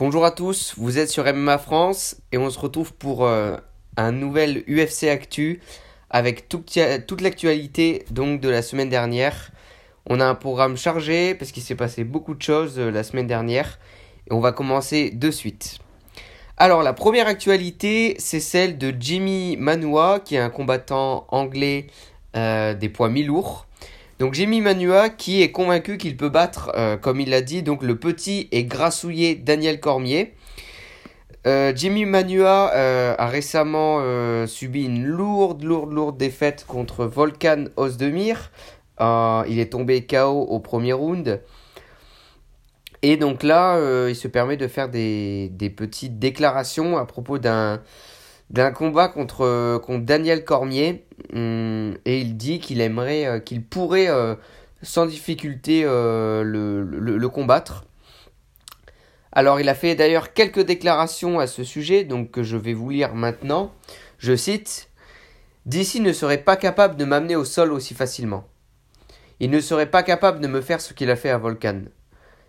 Bonjour à tous, vous êtes sur MMA France et on se retrouve pour euh, un nouvel UFC Actu avec toute l'actualité donc de la semaine dernière. On a un programme chargé parce qu'il s'est passé beaucoup de choses euh, la semaine dernière et on va commencer de suite. Alors la première actualité c'est celle de Jimmy Manua qui est un combattant anglais euh, des poids mi-lourds. Donc Jimmy Manua qui est convaincu qu'il peut battre, euh, comme il l'a dit, donc le petit et grassouillé Daniel Cormier. Euh, Jimmy Manua euh, a récemment subi une lourde, lourde, lourde défaite contre Volkan Ozdemir. il est tombé KO au premier round. Et donc là, il se permet de faire des, des petites déclarations à propos d'un d'un combat contre, contre Daniel Cormier hum, et il dit qu'il aimerait, euh, qu'il pourrait euh, sans difficulté euh, le, le, combattre. Alors il a fait d'ailleurs quelques déclarations à ce sujet, donc que je vais vous lire maintenant. Je cite DC ne serait pas capable de m'amener au sol aussi facilement. Il ne serait pas capable de me faire ce qu'il a fait à Volcan.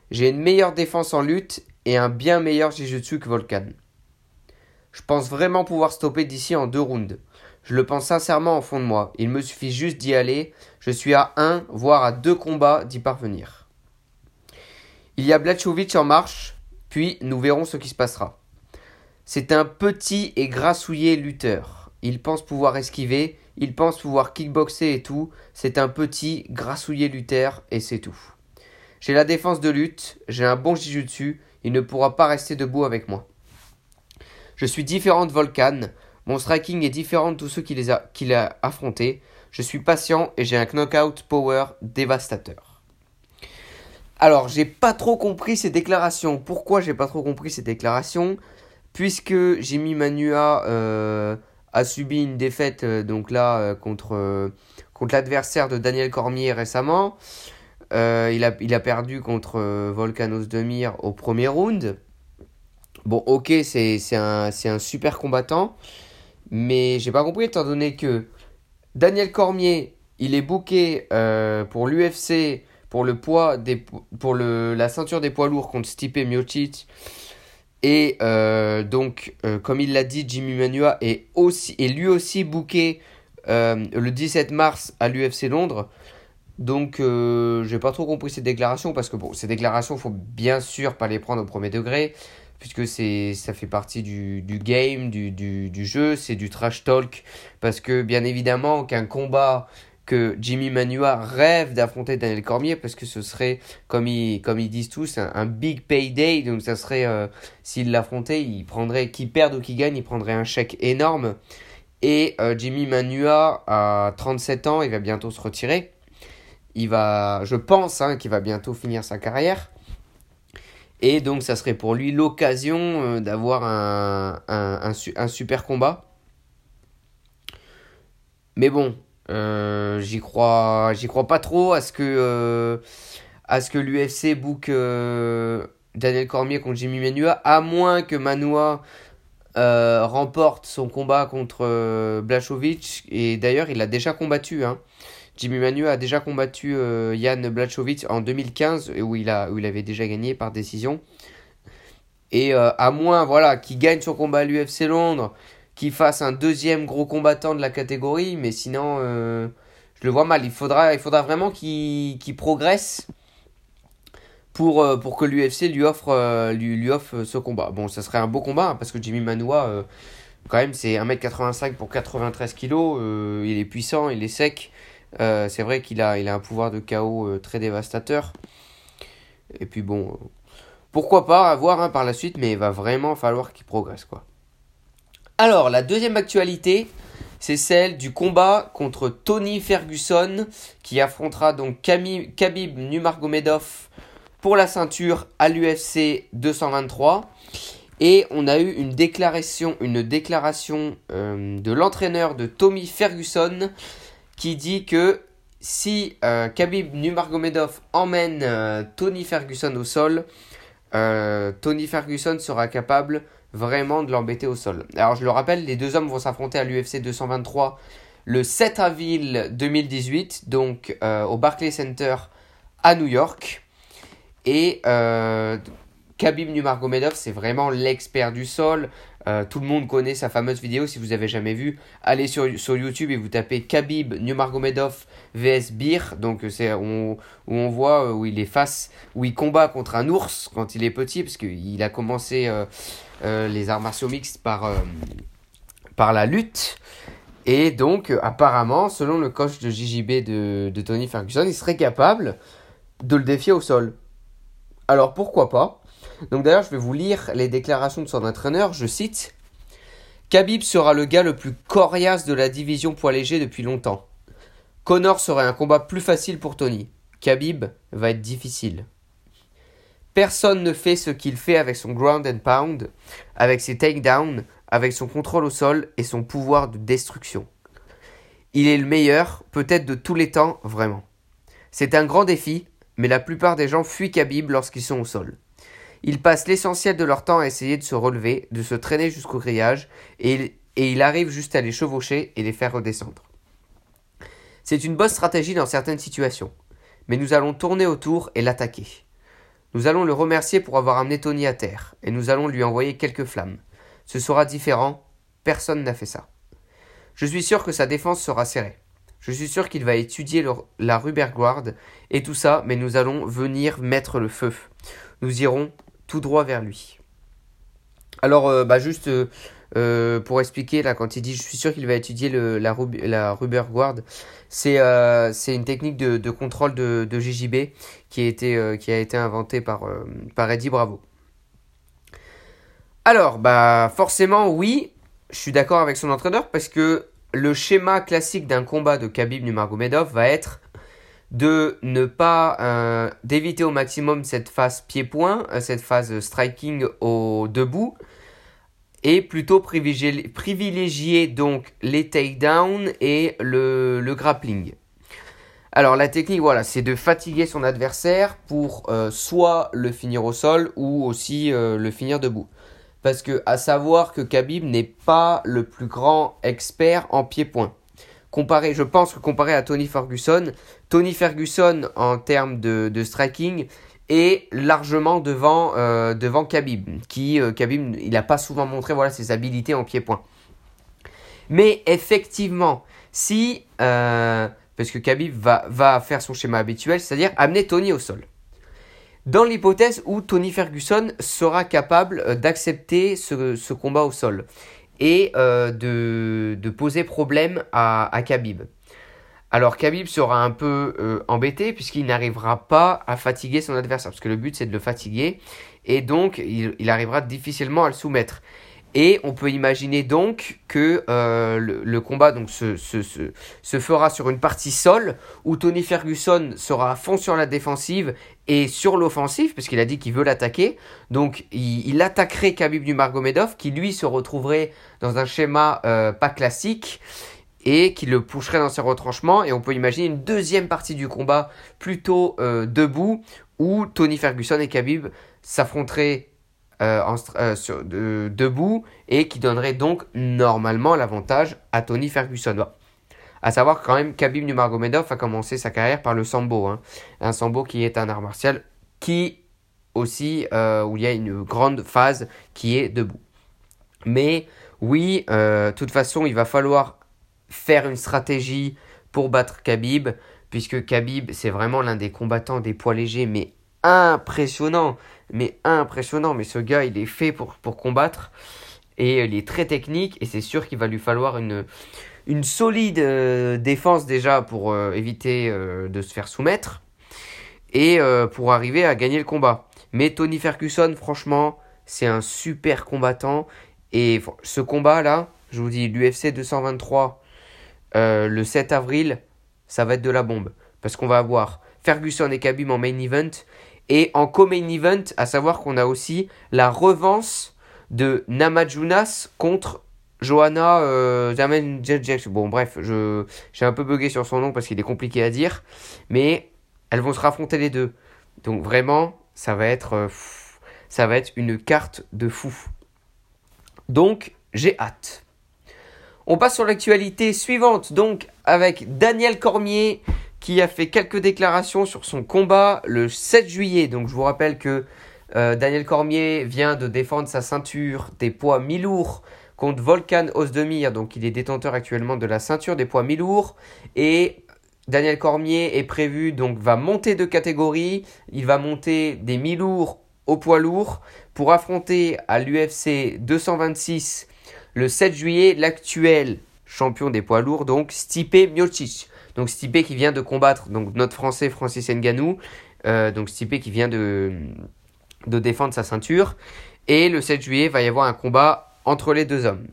J'ai une meilleure défense en lutte et un bien meilleur Jujutsu que Volcan. Je pense vraiment pouvoir stopper d'ici en deux rounds. Je le pense sincèrement au fond de moi. Il me suffit juste d'y aller. Je suis à un, voire à deux combats d'y parvenir. Il y a Blachowicz en marche, puis nous verrons ce qui se passera. C'est un petit et grassouillé lutteur. Il pense pouvoir esquiver, il pense pouvoir kickboxer et tout. C'est un petit, grassouillé lutteur et c'est tout. J'ai la défense de lutte, j'ai un bon dessus. il ne pourra pas rester debout avec moi. Je suis différent de Volcan. Mon striking est différent de tous ceux qu'il a, qu'il a affrontés. Je suis patient et j'ai un knockout power dévastateur. Alors, j'ai pas trop compris ces déclarations. Pourquoi j'ai pas trop compris ces déclarations? Puisque Jimmy Manua euh, a subi une défaite euh, donc là euh, contre, contre l'adversaire de Daniel Cormier récemment. il, a, il a perdu contre Volcanos Demir au premier round. Bon, ok, c'est un, super combattant, mais j'ai pas compris étant donné que Daniel Cormier, il est booké euh, pour l'UFC pour le poids pour la ceinture des poids lourds contre Stipe Miocic et euh, donc euh, comme il l'a dit Jimmy Manua est aussi est lui aussi booké le 17 mars à l'UFC Londres. Donc j'ai pas trop compris ces déclarations parce que bon ces déclarations faut bien sûr pas les prendre au premier degré puisque c'est ça fait partie du, du game, du, du, du jeu, c'est du trash talk, parce que bien évidemment qu'un combat que Jimmy Manua rêve d'affronter Daniel Cormier, parce que ce serait, comme ils, comme ils disent tous, un, big payday, donc ça serait, euh, s'il l'affrontait, il prendrait, qu'il perde ou qu'il gagne, il prendrait un chèque énorme, et euh, Jimmy Manua a 37 ans, il va bientôt se retirer, il va, je pense hein, qu'il va bientôt finir sa carrière, et donc, ça serait pour lui l'occasion euh, d'avoir un, super combat. Mais bon, euh, j'y crois, pas trop à ce que, euh, l'UFC book Daniel Cormier contre Jimmy Manua, à moins que Manua remporte son combat contre Blachowicz. Et d'ailleurs, il a déjà combattu. Hein. Jimmy Manu a déjà combattu euh, Jan Blachowicz en 2015 où il, où il avait déjà gagné par décision. Et euh, à moins voilà, qu'il gagne son combat à l'UFC Londres, qu'il fasse un deuxième gros combattant de la catégorie, mais sinon euh, je le vois mal. Il faudra, vraiment qu'il progresse pour, que l'UFC lui offre, lui, lui offre ce combat. Bon, ça serait un beau combat hein, parce que Jimmy Manua, quand même, c'est 1m85 pour 93 kg. il est puissant, il est sec. Euh, c'est vrai qu'il a, un pouvoir de chaos euh, très dévastateur. Et puis bon, euh, pourquoi pas, à voir hein, par la suite, mais il va vraiment falloir qu'il progresse. quoi. Alors, la deuxième actualité, c'est celle du combat contre Tony Ferguson, qui affrontera donc Khabib Nurmagomedov pour la ceinture à l'UFC 223. Et on a eu une déclaration, une déclaration de l'entraîneur de Tommy Ferguson qui dit que si euh, Khabib Nurmagomedov emmène euh, Tony Ferguson au sol, euh, Tony Ferguson sera capable vraiment de l'embêter au sol. Alors je le rappelle, les deux hommes vont s'affronter à l'UFC 223 le 7 avril 2018, donc au Barclays Center à New York. Et Khabib Nurmagomedov, c'est vraiment l'expert du sol. Euh, tout le monde connaît sa fameuse vidéo. Si vous avez jamais vu, allez sur, sur YouTube et vous tapez Khabib Nurmagomedov vs Bir. Donc c'est où, on voit euh, où il est face, où il combat contre un ours quand il est petit, parce qu'il a commencé euh, les arts martiaux mixtes par par la lutte. Et donc, apparemment, selon le coach de JJB de, de Tony Ferguson, il serait capable de le défier au sol. Alors pourquoi pas? Donc d'ailleurs, je vais vous lire les déclarations de son entraîneur. Je cite Khabib sera le gars le plus coriace de la division poids léger depuis longtemps. Connor serait un combat plus facile pour Tony. Khabib va être difficile. Personne ne fait ce qu'il fait avec son ground and pound, avec ses takedowns, avec son contrôle au sol et son pouvoir de destruction. Il est le meilleur, peut-être de tous les temps, vraiment. C'est un grand défi, mais la plupart des gens fuient Khabib lorsqu'ils sont au sol. Ils passent l'essentiel de leur temps à essayer de se relever, de se traîner jusqu'au grillage, et, et il arrive juste à les chevaucher et les faire redescendre. C'est une bonne stratégie dans certaines situations, mais nous allons tourner autour et l'attaquer. Nous allons le remercier pour avoir amené Tony à terre, et nous allons lui envoyer quelques flammes. Ce sera différent, personne n'a fait ça. Je suis sûr que sa défense sera serrée. Je suis sûr qu'il va étudier la Ruberguard et tout ça, mais nous allons venir mettre le feu. Nous irons tout droit vers lui. Alors, euh, bah juste euh, euh, pour expliquer, là, quand il dit je suis sûr qu'il va étudier la, la Ruberguard, c'est c'est une technique de, contrôle de, de, JJB qui a été, qui a été inventée par, par Eddie Bravo. Alors, bah forcément, oui, je suis d'accord avec son entraîneur parce que le schéma classique d'un combat de Khabib Nurmagomedov va être de ne pas euh, d'éviter au maximum cette phase pied-point, euh, cette phase striking au debout et plutôt privilégier, donc les takedowns et le, le, grappling. Alors la technique voilà, c'est de fatiguer son adversaire pour euh, soit le finir au sol ou aussi le finir debout parce que à savoir que Khabib n'est pas le plus grand expert en pied-point. Je pense que comparé à Tony Ferguson, Tony Ferguson en termes de, striking est largement devant, euh, devant Khabib, qui euh, il n'a pas souvent montré voilà ses habilités en pied-point. Mais effectivement, si euh, parce que Khabib va, va faire son schéma habituel, c'est-à-dire amener Tony au sol dans l'hypothèse où Tony Ferguson sera capable euh, d'accepter ce, combat au sol et euh, de, poser problème à, à, Khabib. Alors Khabib sera un peu euh, embêté puisqu'il n'arrivera pas à fatiguer son adversaire, parce que le but c'est de le fatiguer, et donc il arrivera difficilement à le soumettre. Et on peut imaginer donc que euh, le, combat se, fera sur une partie sol où Tony Ferguson sera à fond sur la défensive et sur l'offensive, parce qu'il a dit qu'il veut l'attaquer. Donc il, il, attaquerait Khabib Nurmagomedov qui lui se retrouverait dans un schéma euh, pas classique et qui le pousserait dans ses retranchements. Et on peut imaginer une deuxième partie du combat plutôt euh, debout où Tony Ferguson et Khabib s'affronteraient euh, euh, debout et qui donnerait donc normalement l'avantage à Tony Ferguson. A À savoir quand même Khabib Nurmagomedov a commencé sa carrière par le sambo, hein. un sambo qui est un art martial qui aussi euh, où il y a une grande phase qui est debout. Mais oui, de toute façon, il va falloir faire une stratégie pour battre Khabib, puisque Khabib, c'est vraiment l'un des combattants des poids légers, mais impressionnant, mais impressionnant. Mais ce gars, il est fait pour, pour combattre. Et il est très technique. Et c'est sûr qu'il va lui falloir une, une solide euh, défense déjà pour euh, éviter euh, de se faire soumettre. Et pour arriver à gagner le combat. Mais Tony Ferguson, franchement, c'est un super combattant. Et ce combat là, je vous dis, l'UFC 223 le 7 avril, ça va être de la bombe. Parce qu'on va avoir Ferguson et Khabib en main event et en co-main event, à savoir qu'on a aussi la revanche de Namajunas contre Johanna euh, Bon, bref, je, j'ai un peu bugué sur son nom parce qu'il est compliqué à dire. Mais elles vont se raffronter les deux. Donc vraiment, ça va être, euh, ça va être une carte de fou. Donc, j'ai hâte. On passe sur l'actualité suivante, donc avec Daniel Cormier qui a fait quelques déclarations sur son combat le 7 juillet. Donc je vous rappelle que Euh, Daniel Cormier vient de défendre sa ceinture des poids mi-lourds contre Volkan Ozdemir, donc il est détenteur actuellement de la ceinture des poids mi-lourds. Et Daniel Cormier est prévu, donc va monter de catégorie, il va monter des mi-lourds au poids lourd pour affronter à l'UFC 226 le 7 juillet l'actuel champion des poids lourds, donc Stipe Miocic. Donc Stipe qui vient de combattre donc notre Français Francis Nganou, euh, donc Stipe qui vient de, défendre sa ceinture. Et le 7 juillet va y avoir un combat entre les deux hommes.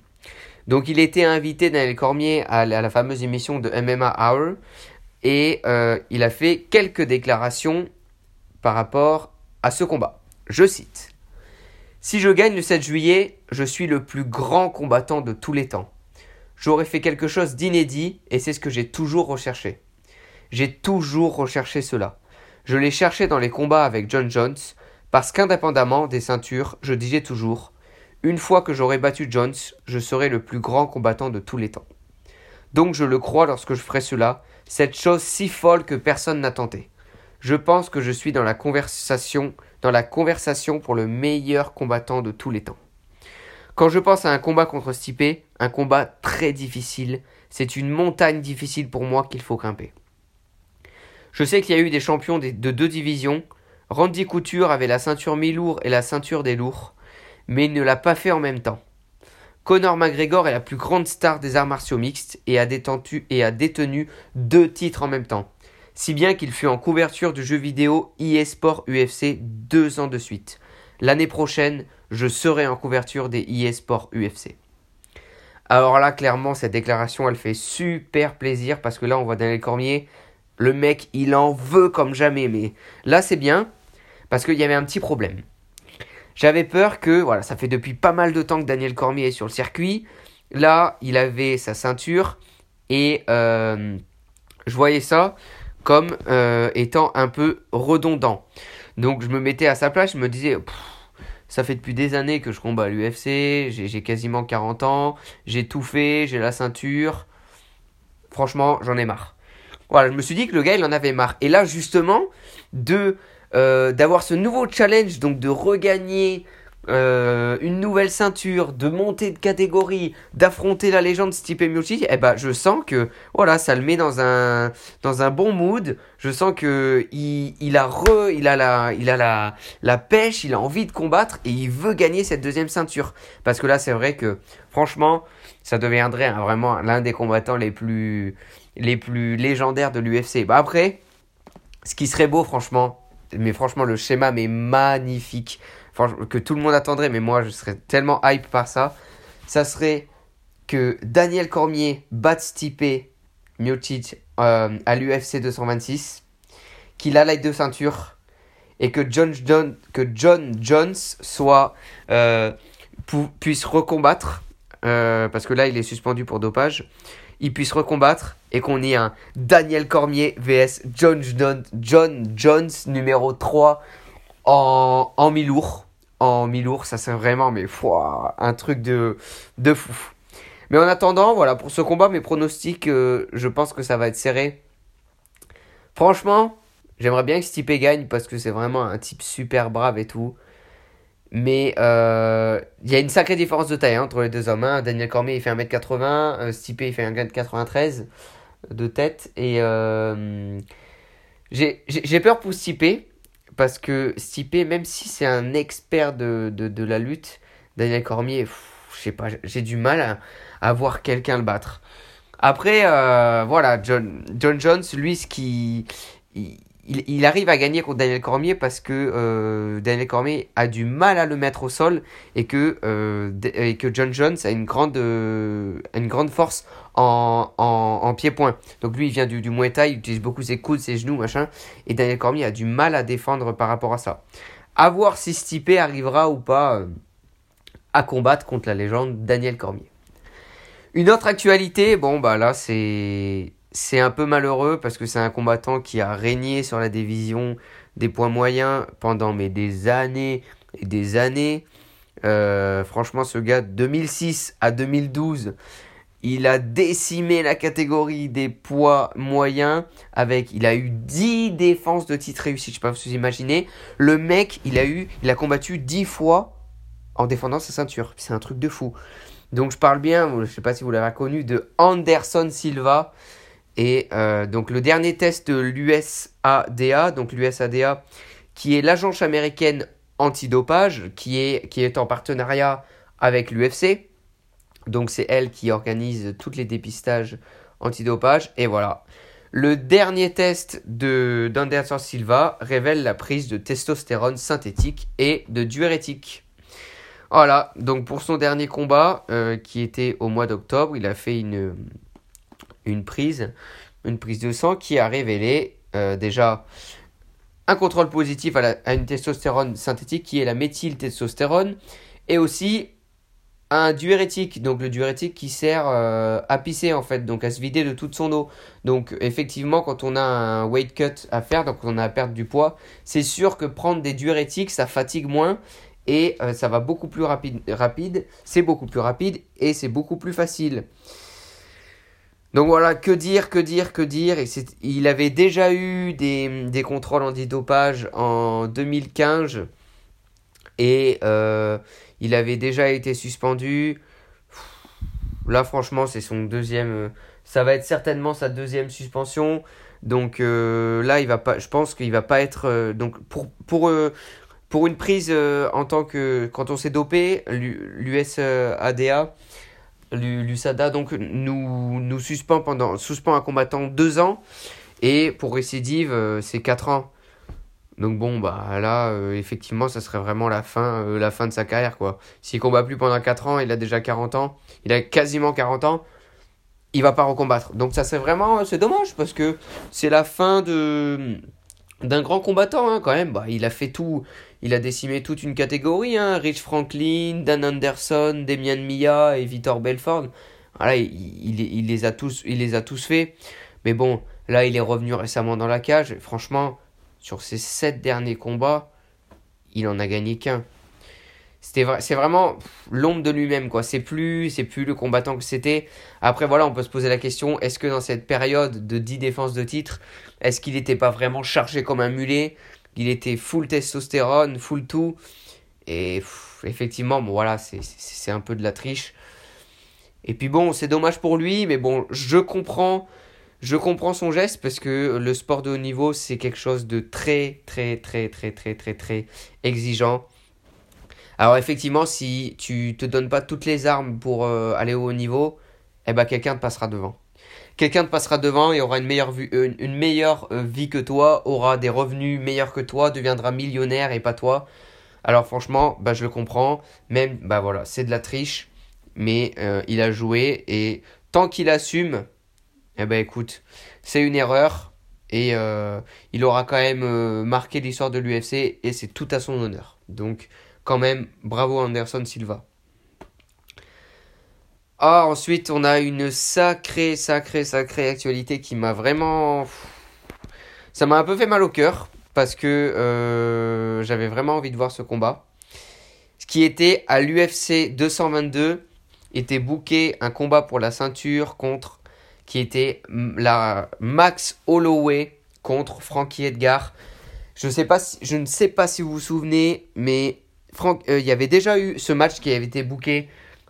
Donc il était invité Daniel Cormier à la, fameuse émission de MMA Hour et euh, il a fait quelques déclarations par rapport à ce combat. Je cite. Si je gagne le 7 juillet, je suis le plus grand combattant de tous les temps. J'aurais fait quelque chose d'inédit et c'est ce que j'ai toujours recherché. J'ai toujours recherché cela. Je l'ai cherché dans les combats avec John Jones parce qu'indépendamment des ceintures, je disais toujours une fois que j'aurai battu Jones, je serai le plus grand combattant de tous les temps. Donc je le crois lorsque je ferai cela, cette chose si folle que personne n'a tenté. Je pense que je suis dans la conversation, dans la conversation pour le meilleur combattant de tous les temps. Quand je pense à un combat contre Stipe, un combat très difficile, c'est une montagne difficile pour moi qu'il faut grimper. Je sais qu'il y a eu des champions de deux divisions. Randy Couture avait la ceinture mi-lourd et la ceinture des lourds mais il ne l'a pas fait en même temps. Conor McGregor est la plus grande star des arts martiaux mixtes et a, et a détenu deux titres en même temps, si bien qu'il fut en couverture du jeu vidéo eSport UFC deux ans de suite. L'année prochaine, je serai en couverture des eSport UFC. Alors là, clairement, cette déclaration, elle fait super plaisir parce que là, on voit Daniel Cormier, le mec, il en veut comme jamais. Mais là, c'est bien parce qu'il y avait un petit problème. J'avais peur que, voilà, ça fait depuis pas mal de temps que Daniel Cormier est sur le circuit. Là, il avait sa ceinture et euh, je voyais ça comme euh, étant un peu redondant. Donc je me mettais à sa place, je me disais, ça fait depuis des années que je combats à l'UFC, j'ai quasiment 40 ans, j'ai tout fait, j'ai la ceinture. Franchement, j'en ai marre. Voilà, je me suis dit que le gars, il en avait marre. Et là, justement, de euh, d'avoir ce nouveau challenge, donc de regagner euh, une nouvelle ceinture, de monter de catégorie, d'affronter la légende Stipe Miocic, eh ben, je sens que voilà, ça le met dans un, dans un bon mood. Je sens que il, il a re, il a la, pêche, il a envie de combattre et il veut gagner cette deuxième ceinture. Parce que là, c'est vrai que franchement, ça deviendrait vraiment l'un des combattants les plus, les plus légendaires de l'UFC. Bah après, ce qui serait beau, franchement, mais franchement, le schéma mais magnifique. Que tout le monde attendrait, mais moi je serais tellement hype par ça. Ça serait que Daniel Cormier batte Stipe Miocic euh, à l'UFC 226, qu'il a la deux ceintures et que John, John, que John Jones soit, euh, puisse recombattre, euh, parce que là il est suspendu pour dopage, il puisse recombattre et qu'on ait un Daniel Cormier vs John, John Jones numéro 3 en, en mi-lourd. En mi-lourd, ça c'est vraiment mais un truc de, de fou. Mais en attendant, voilà, pour ce combat, mes pronostics, euh, je pense que ça va être serré. Franchement, j'aimerais bien que Stipe gagne parce que c'est vraiment un type super brave et tout. Mais euh, il y a une sacrée différence de taille hein, entre les deux hommes. Hein. Daniel Cormier il fait 1m80, euh, Stipe il fait 1m93 de tête. Et j'ai peur pour Stipe parce que Stipe, même si c'est un expert de, la lutte, Daniel Cormier, je sais pas, j'ai du mal à, voir quelqu'un le battre. Après, voilà, John, Jones, lui, ce qui arrive à gagner contre Daniel Cormier parce que euh, Daniel Cormier a du mal à le mettre au sol et que, euh, John Jones a une grande, euh, force en, en, pied-point. Donc lui, il vient du, du Muay Thai, il utilise beaucoup ses coudes, ses genoux, machin. Et Daniel Cormier a du mal à défendre par rapport à ça. A voir si Stipe arrivera ou pas à combattre contre la légende Daniel Cormier. Une autre actualité, bon bah là c'est c'est un peu malheureux parce que c'est un combattant qui a régné sur la division des points moyens pendant mais des années et des années. Euh, franchement, ce gars, 2006 à 2012, Il a décimé la catégorie des poids moyens avec il a eu 10 défenses de titre réussies, je sais pas si vous imaginez. Le mec, il a eu il a combattu 10 fois en défendant sa ceinture. C'est un truc de fou. Donc je parle bien, je sais pas si vous l'avez reconnu de Anderson Silva et euh, donc le dernier test de l'USADA, donc l'USADA qui est l'agence américaine antidopage qui est qui est en partenariat avec l'UFC. Donc c'est elle qui organise tous les dépistages antidopage. Et voilà. Le dernier test de d'Anderson Silva révèle la prise de testostérone synthétique et de diurétique. Voilà, donc pour son dernier combat, euh, qui était au mois d'octobre, il a fait une, une prise, une prise de sang qui a révélé euh, déjà un contrôle positif à, une testostérone synthétique qui est la méthyltestostérone et aussi un diurétique, donc le diurétique qui sert euh, à pisser en fait, donc à se vider de toute son eau. Donc effectivement, quand on a un weight cut à faire, donc on a à perdre du poids, c'est sûr que prendre des diurétiques, ça fatigue moins et euh, ça va beaucoup plus rapide, rapide c'est beaucoup plus rapide et c'est beaucoup plus facile. Donc voilà, que dire, que dire, que dire. Et il avait déjà eu des, des contrôles antidopage en 2015 et euh, il avait déjà été suspendu. Là, franchement, c'est son deuxième. Euh, ça va être certainement sa deuxième suspension. Donc euh, là, il va pas. Je pense qu'il va pas être. Donc pour pour pour une prise en tant que quand on s'est dopé, l'USADA, l'USADA donc nous nous suspend pendant suspend un combattant deux ans et pour récidive c'est quatre ans. Donc bon, bah là, euh, effectivement, ça serait vraiment la fin, euh, la fin de sa carrière, quoi. S'il combat plus pendant 4 ans, il a déjà 40 ans, il a quasiment 40 ans, il va pas recombattre. Donc ça serait vraiment, c'est dommage, parce que c'est la fin de d'un grand combattant, hein, quand même. Bah, il a fait tout, il a décimé toute une catégorie, hein. Rich Franklin, Dan Anderson, Demian Mia et Vitor Belfort. Voilà, il, les a tous, il les a tous fait. Mais bon, là, il est revenu récemment dans la cage. Franchement, sur ses sept derniers combats, il en a gagné qu'un. C'était c'est vraiment l'ombre de lui-même quoi. C'est plus c'est plus le combattant que c'était. Après voilà, on peut se poser la question est-ce que dans cette période de 10 défenses de titre, est-ce qu'il n'était pas vraiment chargé comme un mulet? Il était full testostérone, full tout et effectivement, bon voilà, c'est un peu de la triche. Et puis bon, c'est dommage pour lui, mais bon, je comprends je comprends son geste parce que le sport de haut niveau, c'est quelque chose de très, très, très, très, très, très, très exigeant. Alors effectivement, si tu te donnes pas toutes les armes pour euh, aller au haut niveau, eh ben quelqu'un te passera devant. Quelqu'un te passera devant et aura une meilleure, vue, euh, une meilleure euh, vie que toi, aura des revenus meilleurs que toi, deviendra millionnaire et pas toi. Alors franchement, bah, je le comprends. Même, bah voilà, c'est de la triche, mais il a joué et tant qu'il assume, eh ben écoute, c'est une erreur et il aura quand même marqué l'histoire de l'UFC et c'est tout à son honneur. Donc quand même, bravo Anderson Silva. Ah, ensuite, on a une sacrée, sacrée, sacrée actualité qui m'a vraiment... Ça m'a un peu fait mal au cœur parce que euh, j'avais vraiment envie de voir ce combat. Ce qui était à l'UFC 222 était booké un combat pour la ceinture contre qui était la Max Holloway contre Frankie Edgar. Je, sais pas je ne sais pas si vous vous souvenez, mais euh, il y avait déjà eu ce match qui avait été booké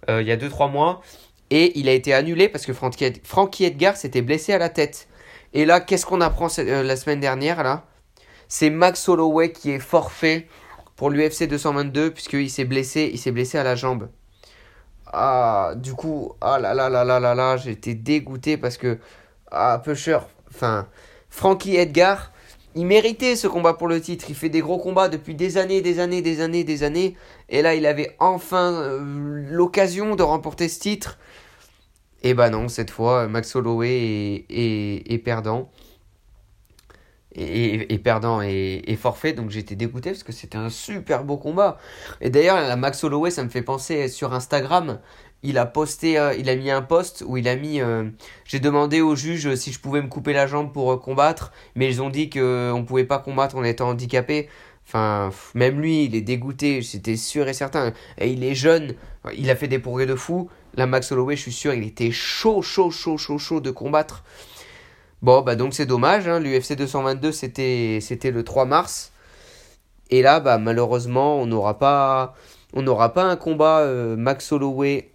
euh, il y a 2-3 mois et il a été annulé parce que Frankie, Edgar s'était blessé à la tête. Et là, qu'est-ce qu'on apprend euh, la semaine dernière là? C'est Max Holloway qui est forfait pour l'UFC 222 puisqu'il s'est blessé, il s'est blessé à la jambe. Ah, du coup, ah là là là là là là, j'étais dégoûté parce que, ah, Pusher, enfin, Frankie Edgar, il méritait ce combat pour le titre. Il fait des gros combats depuis des années, des années, des années, des années. Et là, il avait enfin euh, l'occasion de remporter ce titre. Et bah non, cette fois, Max Holloway est perdant et, perdant et, forfait. Donc j'étais dégoûté parce que c'était un super beau combat. Et d'ailleurs, Max Holloway, ça me fait penser sur Instagram. Il a posté, euh, il a mis un post où il a mis. Euh, j'ai demandé au juge si je pouvais me couper la jambe pour euh, combattre, mais ils ont dit qu'on ne pouvait pas combattre en étant handicapé. Enfin, même lui, il est dégoûté, c'était sûr et certain. Et il est jeune, il a fait des progrès de fou. La Max Holloway, je suis sûr, il était chaud, chaud, chaud, chaud, chaud de combattre. Bon, bah donc c'est dommage. Hein. L'UFC 222, c'était, le 3 mars. Et là, bah malheureusement, on n'aura pas, on n'aura pas un combat euh, Max Holloway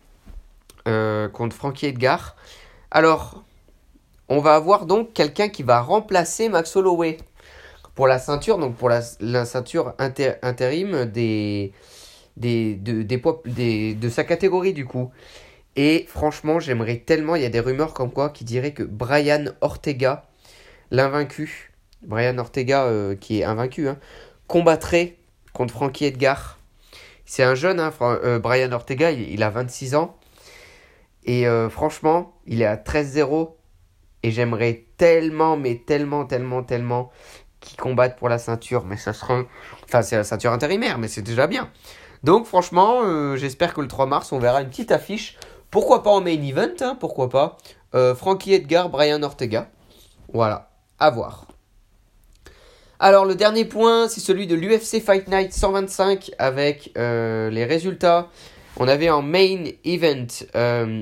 euh, contre Frankie Edgar. Alors, on va avoir donc quelqu'un qui va remplacer Max Holloway pour la ceinture, donc pour la, ceinture intérim des, des, de, des, de sa catégorie du coup. Et franchement, j'aimerais tellement, il y a des rumeurs comme quoi qui diraient que Brian Ortega, l'invaincu, Brian Ortega euh, qui est invaincu, hein, combattrait contre Frankie Edgar. C'est un jeune, hein, euh, Brian Ortega, il, a 26 ans. Et euh, franchement, il est à 13-0. Et j'aimerais tellement, mais tellement, tellement, tellement qui combattent pour la ceinture, mais ça serait. Enfin, c'est la ceinture intérimaire, mais c'est déjà bien. Donc, franchement, euh, j'espère que le 3 mars, on verra une petite affiche. Pourquoi pas en main event, hein, pourquoi pas. Euh, Frankie Edgar, Brian Ortega. Voilà, à voir. Alors, le dernier point, c'est celui de l'UFC Fight Night 125 avec les résultats. On avait en main event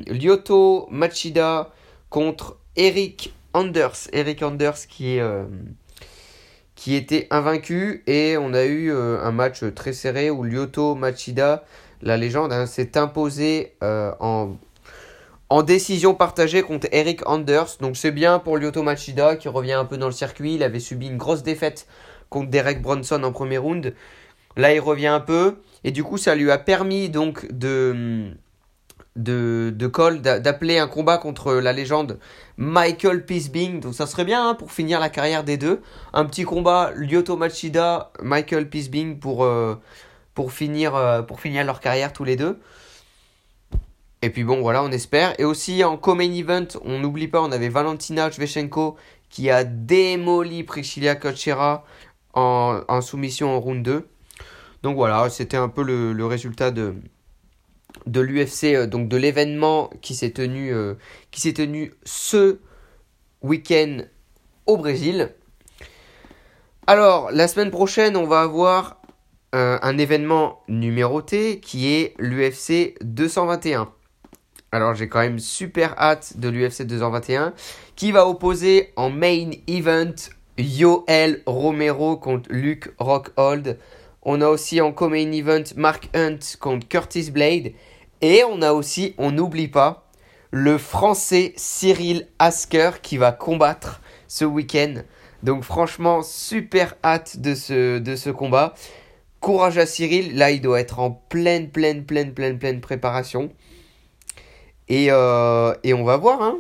Lyoto Machida contre Eric Anders. Eric Anders qui est qui était invaincu et on a eu euh, un match très serré où Lyoto Machida, la légende, hein, s'est imposé euh, en, en décision partagée contre Eric Anders. Donc c'est bien pour Lyoto Machida qui revient un peu dans le circuit. Il avait subi une grosse défaite contre Derek Bronson en premier round. Là il revient un peu et du coup ça lui a permis donc de de, de Cole d'appeler un combat contre la légende Michael Peacebing. Donc ça serait bien hein, pour finir la carrière des deux. Un petit combat Lyoto Machida, Michael Peacebing pour, euh, pour, finir, euh, pour finir leur carrière tous les deux. Et puis bon, voilà, on espère. Et aussi en co-main event, on n'oublie pas, on avait Valentina Shvechenko qui a démoli Priscilla Kochera en, en soumission en round 2. Donc voilà, c'était un peu le résultat de, l'UFC, euh, donc de l'événement qui s'est tenu, euh, qui s'est tenu ce week-end au Brésil. Alors, la semaine prochaine, on va avoir euh, un événement numéroté qui est l'UFC 221. Alors, j'ai quand même super hâte de l'UFC 221 qui va opposer en main event Yoel Romero contre Luke Rockhold. On a aussi en co-main event Mark Hunt contre Curtis Blade. Et on a aussi, on n'oublie pas, le français Cyril Asker qui va combattre ce week-end. Donc franchement, super hâte de ce, combat. Courage à Cyril, là il doit être en pleine, pleine, pleine, pleine, pleine préparation. Et, euh, on va voir, hein.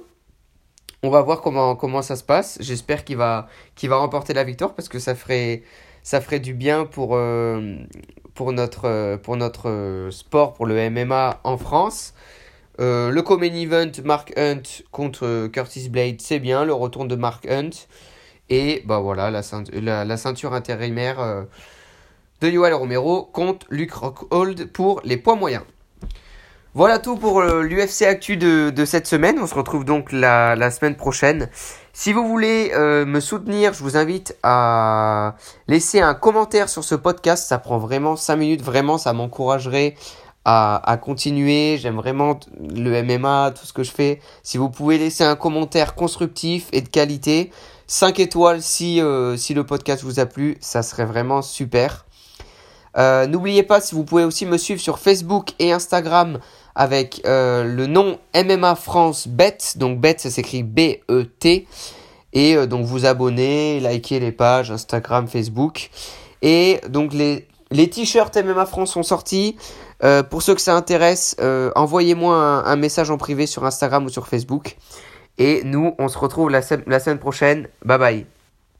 On va voir comment, ça se passe. J'espère qu'il va remporter la victoire parce que ça ferait, ça ferait du bien pour, euh, notre, pour notre sport, pour le MMA en France. Euh, le Common Event, Mark Hunt contre Curtis Blade, c'est bien. Le retour de Mark Hunt. Et bah voilà, la, ceinture, la, intérimaire euh, de Yoel Romero contre Luke Rockhold pour les poids moyens. Voilà tout pour l'UFC Actu de, cette semaine. On se retrouve donc la, semaine prochaine. Si vous voulez euh, me soutenir, je vous invite à laisser un commentaire sur ce podcast. Ça prend vraiment 5 minutes. Vraiment, ça m'encouragerait à, continuer. J'aime vraiment le MMA, tout ce que je fais. Si vous pouvez laisser un commentaire constructif et de qualité, 5 étoiles si, euh, si le podcast vous a plu, ça serait vraiment super. Euh, N'oubliez pas, si vous pouvez aussi me suivre sur Facebook et Instagram avec euh, le nom MMA France Bet. Donc Bet, ça s'écrit B-E-T. Et euh, donc vous abonner, liker les pages Instagram, Facebook. Et donc les, les t-shirts MMA France sont sortis. Euh, pour ceux que ça intéresse, envoyez-moi un, message en privé sur Instagram ou sur Facebook. Et nous, on se retrouve la semaine prochaine. Bye bye.